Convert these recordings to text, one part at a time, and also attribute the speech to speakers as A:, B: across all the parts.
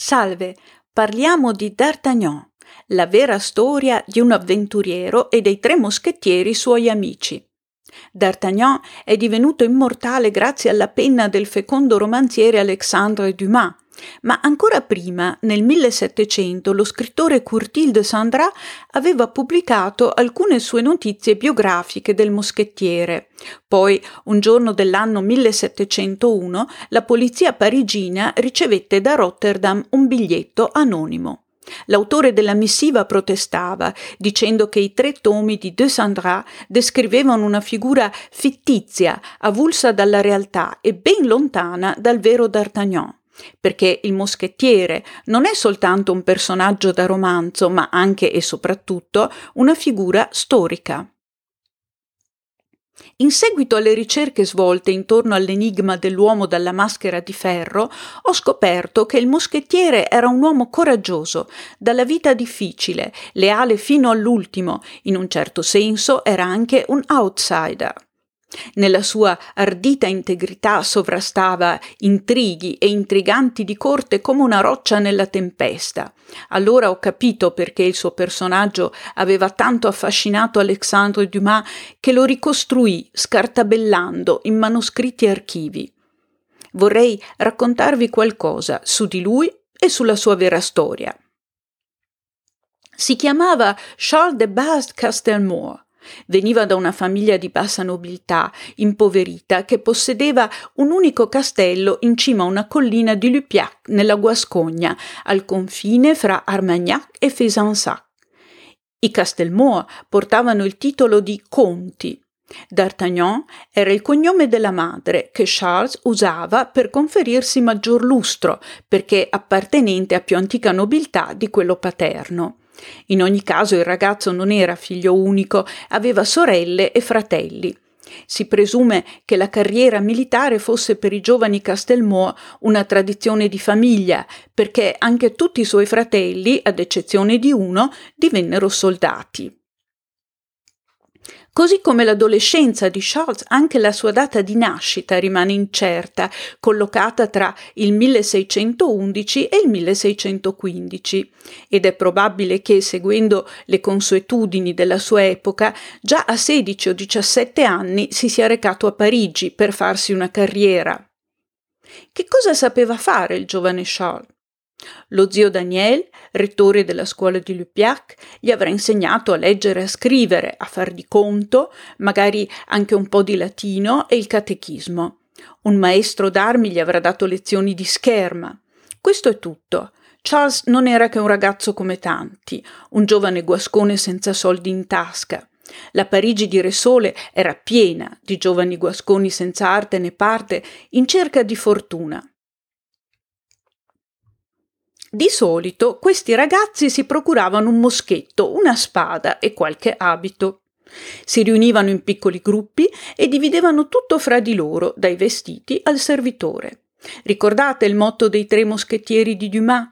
A: Salve, parliamo di D'Artagnan, la vera storia di un avventuriero e dei tre moschettieri suoi amici. D'Artagnan è divenuto immortale grazie alla penna del fecondo romanziere Alexandre Dumas, ma ancora prima, nel 1700, lo scrittore Courtil de Sandra aveva pubblicato alcune sue notizie biografiche del moschettiere. Poi, un giorno dell'anno 1701, la polizia parigina ricevette da Rotterdam un biglietto anonimo. L'autore della missiva protestava, dicendo che i tre tomi di De Sandra descrivevano una figura fittizia, avulsa dalla realtà e ben lontana dal vero D'Artagnan perché il moschettiere non è soltanto un personaggio da romanzo, ma anche e soprattutto una figura storica. In seguito alle ricerche svolte intorno all'enigma dell'uomo dalla maschera di ferro, ho scoperto che il moschettiere era un uomo coraggioso, dalla vita difficile, leale fino all'ultimo, in un certo senso era anche un outsider. Nella sua ardita integrità sovrastava intrighi e intriganti di corte come una roccia nella tempesta. Allora ho capito perché il suo personaggio aveva tanto affascinato Alexandre Dumas che lo ricostruì scartabellando in manoscritti e archivi. Vorrei raccontarvi qualcosa su di lui e sulla sua vera storia. Si chiamava Charles de Bast Castelmour Veniva da una famiglia di bassa nobiltà, impoverita, che possedeva un unico castello in cima a una collina di Lupiac, nella Guascogna, al confine fra Armagnac e Fezensac. I Castelmoa portavano il titolo di conti. D'Artagnan era il cognome della madre che Charles usava per conferirsi maggior lustro, perché appartenente a più antica nobiltà di quello paterno. In ogni caso il ragazzo non era figlio unico, aveva sorelle e fratelli. Si presume che la carriera militare fosse per i giovani Castelmò una tradizione di famiglia, perché anche tutti i suoi fratelli, ad eccezione di uno, divennero soldati. Così come l'adolescenza di Charles, anche la sua data di nascita rimane incerta, collocata tra il 1611 e il 1615, ed è probabile che, seguendo le consuetudini della sua epoca, già a 16 o 17 anni si sia recato a Parigi per farsi una carriera. Che cosa sapeva fare il giovane Charles? Lo zio Daniel, rettore della scuola di Lupiac, gli avrà insegnato a leggere e a scrivere, a far di conto, magari anche un po' di latino e il catechismo. Un maestro d'armi gli avrà dato lezioni di scherma. Questo è tutto. Charles non era che un ragazzo come tanti, un giovane guascone senza soldi in tasca. La Parigi di Resole era piena di giovani guasconi senza arte né parte in cerca di fortuna. Di solito questi ragazzi si procuravano un moschetto, una spada e qualche abito. Si riunivano in piccoli gruppi e dividevano tutto fra di loro, dai vestiti al servitore. Ricordate il motto dei tre moschettieri di Dumas?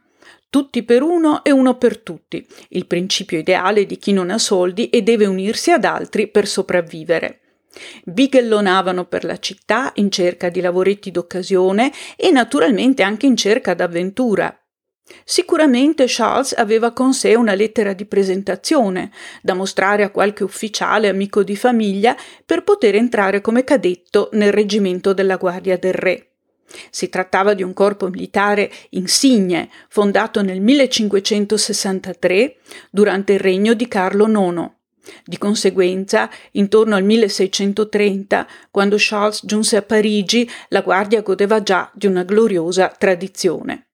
A: Tutti per uno e uno per tutti, il principio ideale di chi non ha soldi e deve unirsi ad altri per sopravvivere. Bighellonavano per la città in cerca di lavoretti d'occasione e naturalmente anche in cerca d'avventura. Sicuramente Charles aveva con sé una lettera di presentazione da mostrare a qualche ufficiale amico di famiglia per poter entrare come cadetto nel reggimento della Guardia del Re. Si trattava di un corpo militare insigne, fondato nel 1563 durante il regno di Carlo IX. Di conseguenza, intorno al 1630, quando Charles giunse a Parigi, la Guardia godeva già di una gloriosa tradizione.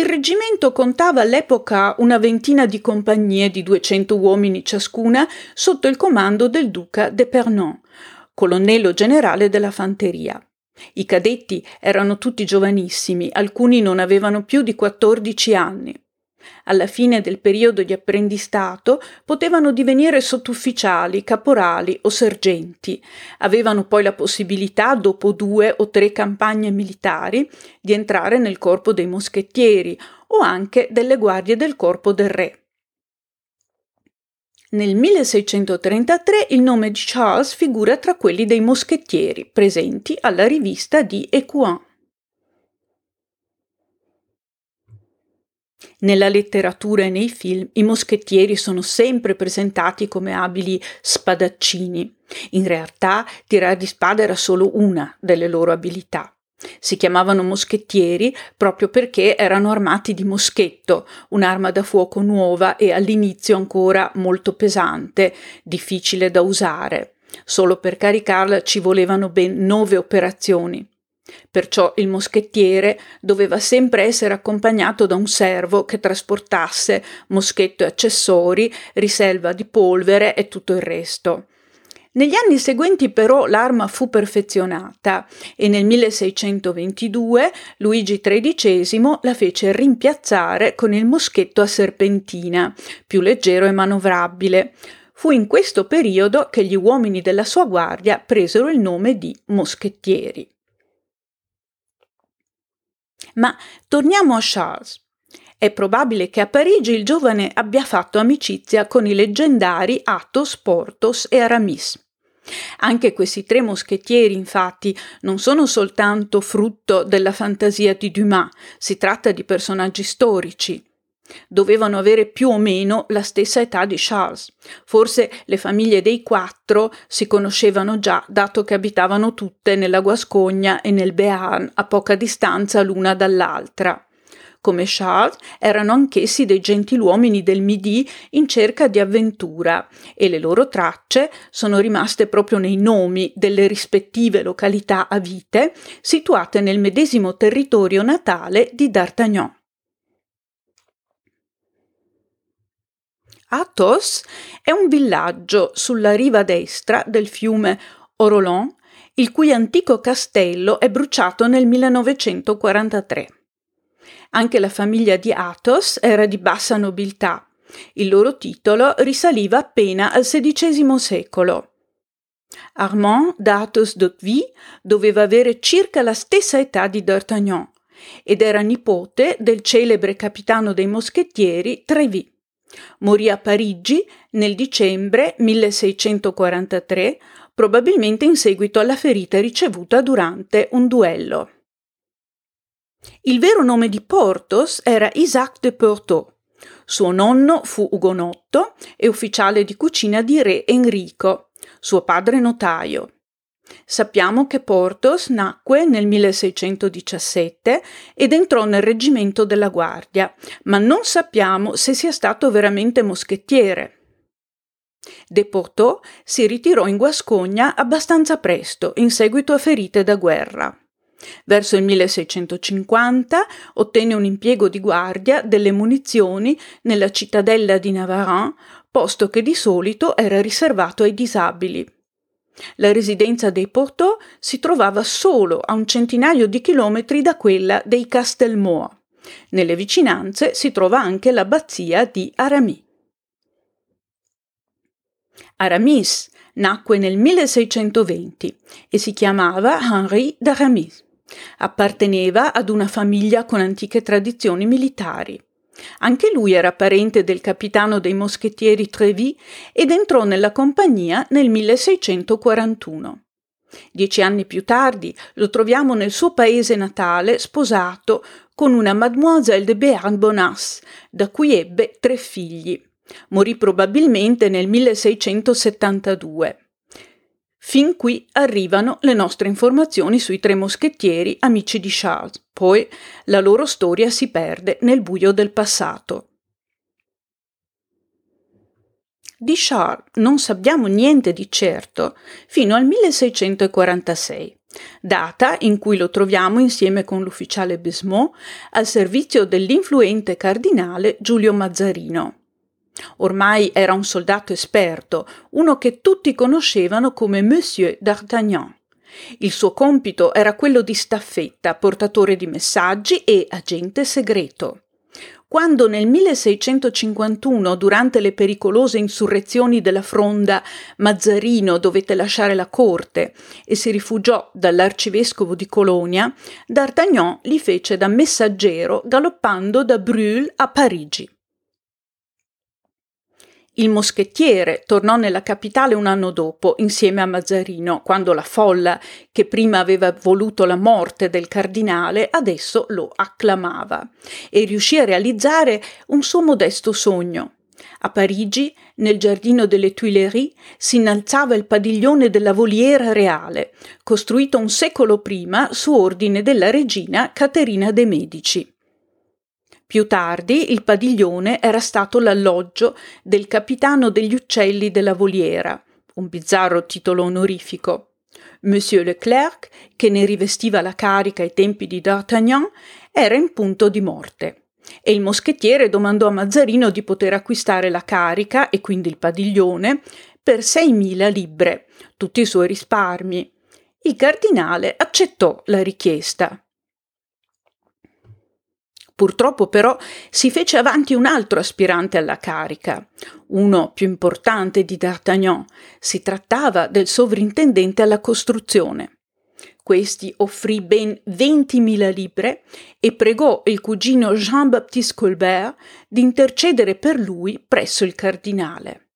A: Il reggimento contava all'epoca una ventina di compagnie di 200 uomini ciascuna sotto il comando del duca d'Epernon, colonnello generale della fanteria. I cadetti erano tutti giovanissimi, alcuni non avevano più di 14 anni. Alla fine del periodo di apprendistato potevano divenire sottufficiali, caporali o sergenti. Avevano poi la possibilità, dopo due o tre campagne militari, di entrare nel corpo dei moschettieri o anche delle guardie del corpo del re. Nel 1633 il nome di Charles figura tra quelli dei moschettieri presenti alla rivista di Écouen. Nella letteratura e nei film i moschettieri sono sempre presentati come abili spadaccini. In realtà tirare di spada era solo una delle loro abilità. Si chiamavano moschettieri proprio perché erano armati di moschetto, un'arma da fuoco nuova e all'inizio ancora molto pesante, difficile da usare. Solo per caricarla ci volevano ben nove operazioni. Perciò il moschettiere doveva sempre essere accompagnato da un servo che trasportasse moschetto e accessori, riserva di polvere e tutto il resto. Negli anni seguenti però l'arma fu perfezionata e nel 1622 Luigi XIII la fece rimpiazzare con il moschetto a serpentina, più leggero e manovrabile. Fu in questo periodo che gli uomini della sua guardia presero il nome di moschettieri. Ma torniamo a Charles. È probabile che a Parigi il giovane abbia fatto amicizia con i leggendari Athos, Porthos e Aramis. Anche questi tre moschettieri, infatti, non sono soltanto frutto della fantasia di Dumas, si tratta di personaggi storici. Dovevano avere più o meno la stessa età di Charles. Forse le famiglie dei quattro si conoscevano già, dato che abitavano tutte nella Guascogna e nel Béarn, a poca distanza l'una dall'altra. Come Charles, erano anch'essi dei gentiluomini del Midi in cerca di avventura e le loro tracce sono rimaste proprio nei nomi delle rispettive località a vite situate nel medesimo territorio natale di D'Artagnan. Athos è un villaggio sulla riva destra del fiume Orolon, il cui antico castello è bruciato nel 1943. Anche la famiglia di Athos era di bassa nobiltà. Il loro titolo risaliva appena al XVI secolo. Armand d'Athos d'Hauteville doveva avere circa la stessa età di D'Artagnan ed era nipote del celebre capitano dei moschettieri Tréville. Morì a Parigi nel dicembre 1643, probabilmente in seguito alla ferita ricevuta durante un duello. Il vero nome di Porthos era Isaac de Porto. Suo nonno fu ugonotto e ufficiale di cucina di re Enrico, suo padre notaio. Sappiamo che Portos nacque nel 1617 ed entrò nel reggimento della Guardia, ma non sappiamo se sia stato veramente moschettiere. De Porto si ritirò in Guascogna abbastanza presto, in seguito a ferite da guerra. Verso il 1650 ottenne un impiego di guardia delle munizioni nella cittadella di Navarin, posto che di solito era riservato ai disabili. La residenza dei Porto si trovava solo a un centinaio di chilometri da quella dei Castelmoa. Nelle vicinanze si trova anche l'abbazia di Aramis. Aramis nacque nel 1620 e si chiamava Henri d'Aramis. Apparteneva ad una famiglia con antiche tradizioni militari. Anche lui era parente del capitano dei moschettieri Trévy ed entrò nella compagnia nel 1641. Dieci anni più tardi lo troviamo nel suo paese natale sposato con una Mademoiselle de Béarn-Bonas, da cui ebbe tre figli. Morì probabilmente nel 1672. Fin qui arrivano le nostre informazioni sui tre moschettieri amici di Charles, poi la loro storia si perde nel buio del passato. Di Charles non sappiamo niente di certo fino al 1646, data in cui lo troviamo insieme con l'ufficiale Besmont al servizio dell'influente cardinale Giulio Mazzarino. Ormai era un soldato esperto, uno che tutti conoscevano come Monsieur d'Artagnan. Il suo compito era quello di staffetta, portatore di messaggi e agente segreto. Quando nel 1651, durante le pericolose insurrezioni della Fronda, Mazzarino dovette lasciare la corte e si rifugiò dall'arcivescovo di Colonia, D'Artagnan li fece da messaggero galoppando da Brûle a Parigi. Il moschettiere tornò nella capitale un anno dopo, insieme a Mazzarino, quando la folla, che prima aveva voluto la morte del cardinale, adesso lo acclamava e riuscì a realizzare un suo modesto sogno. A Parigi, nel giardino delle Tuileries, si innalzava il padiglione della voliera reale, costruito un secolo prima su ordine della regina Caterina de' Medici. Più tardi il padiglione era stato l'alloggio del capitano degli uccelli della voliera, un bizzarro titolo onorifico. Monsieur Leclerc, che ne rivestiva la carica ai tempi di D'Artagnan, era in punto di morte e il moschettiere domandò a Mazzarino di poter acquistare la carica e quindi il padiglione per 6.000 libbre, tutti i suoi risparmi. Il cardinale accettò la richiesta. Purtroppo però si fece avanti un altro aspirante alla carica, uno più importante di D'Artagnan. Si trattava del sovrintendente alla costruzione. Questi offrì ben 20.000 libbre e pregò il cugino Jean-Baptiste Colbert di intercedere per lui presso il cardinale.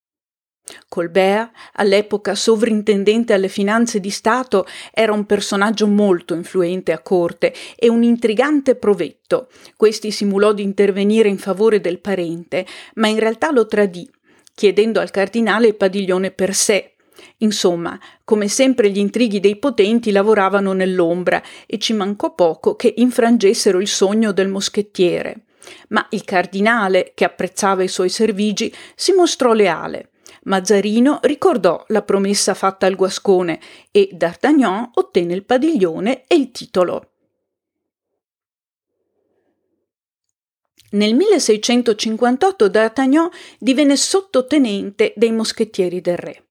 A: Colbert, all'epoca sovrintendente alle finanze di Stato, era un personaggio molto influente a corte e un intrigante provetto. Questi simulò di intervenire in favore del parente, ma in realtà lo tradì, chiedendo al cardinale il padiglione per sé. Insomma, come sempre gli intrighi dei potenti lavoravano nell'ombra e ci mancò poco che infrangessero il sogno del moschettiere. Ma il cardinale, che apprezzava i suoi servigi, si mostrò leale Mazzarino ricordò la promessa fatta al guascone e D'Artagnan ottenne il padiglione e il titolo. Nel 1658 D'Artagnan divenne sottotenente dei moschettieri del re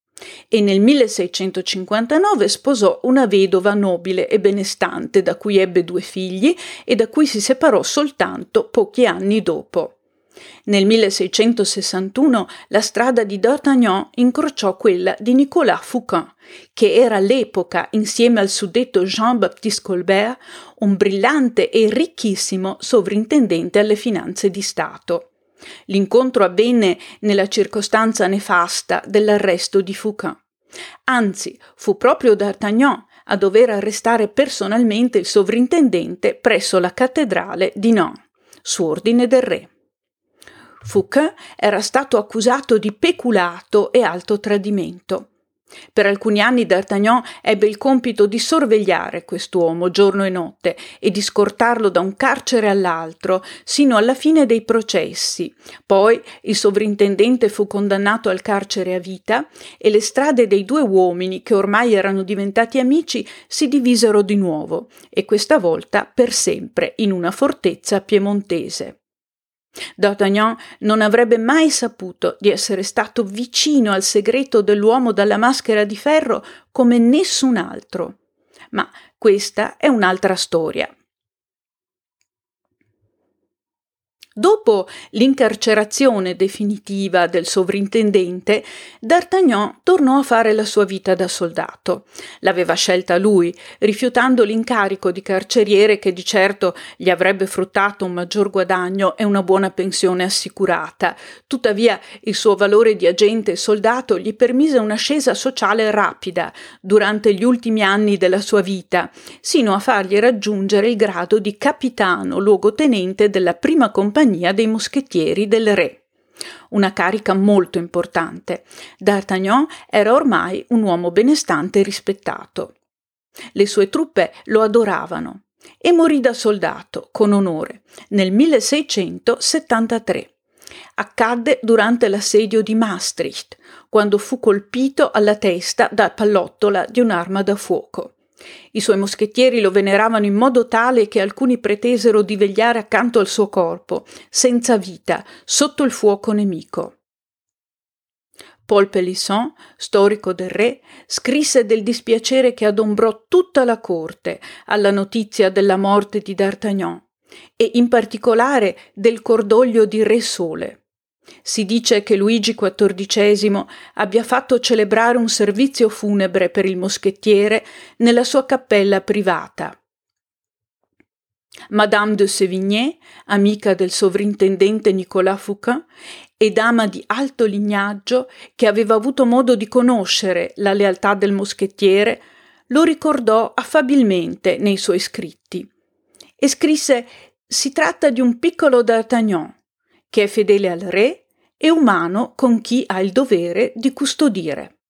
A: e nel 1659 sposò una vedova nobile e benestante da cui ebbe due figli e da cui si separò soltanto pochi anni dopo. Nel 1661 la strada di D'Artagnan incrociò quella di Nicolas Fouquin, che era all'epoca, insieme al suddetto Jean-Baptiste Colbert, un brillante e ricchissimo sovrintendente alle finanze di Stato. L'incontro avvenne nella circostanza nefasta dell'arresto di Fouquin. Anzi, fu proprio D'Artagnan a dover arrestare personalmente il sovrintendente presso la cattedrale di Nantes, su ordine del re. Fouquet era stato accusato di peculato e alto tradimento. Per alcuni anni D'Artagnan ebbe il compito di sorvegliare quest'uomo giorno e notte e di scortarlo da un carcere all'altro sino alla fine dei processi. Poi il sovrintendente fu condannato al carcere a vita e le strade dei due uomini, che ormai erano diventati amici, si divisero di nuovo e questa volta per sempre in una fortezza piemontese. D'Artagnan non avrebbe mai saputo di essere stato vicino al segreto dell'uomo dalla maschera di ferro come nessun altro. Ma questa è un'altra storia. Dopo l'incarcerazione definitiva del sovrintendente, D'Artagnan tornò a fare la sua vita da soldato. L'aveva scelta lui, rifiutando l'incarico di carceriere che di certo gli avrebbe fruttato un maggior guadagno e una buona pensione assicurata. Tuttavia il suo valore di agente e soldato gli permise un'ascesa sociale rapida durante gli ultimi anni della sua vita, sino a fargli raggiungere il grado di capitano luogotenente della prima compagnia compagnia dei moschettieri del re. Una carica molto importante. D'Artagnan era ormai un uomo benestante e rispettato. Le sue truppe lo adoravano e morì da soldato, con onore, nel 1673. Accadde durante l'assedio di Maastricht, quando fu colpito alla testa da pallottola di un'arma da fuoco. I suoi moschettieri lo veneravano in modo tale che alcuni pretesero di vegliare accanto al suo corpo, senza vita, sotto il fuoco nemico. Paul Pelisson, storico del re, scrisse del dispiacere che adombrò tutta la corte alla notizia della morte di D'Artagnan e in particolare del cordoglio di Re Sole. Si dice che Luigi XIV abbia fatto celebrare un servizio funebre per il moschettiere nella sua cappella privata. Madame de Sévigné, amica del sovrintendente Nicolas Fouquin e dama di alto lignaggio che aveva avuto modo di conoscere la lealtà del moschettiere, lo ricordò affabilmente nei suoi scritti. E scrisse si tratta di un piccolo d'Artagnan, che è fedele al re e umano con chi ha il dovere di custodire.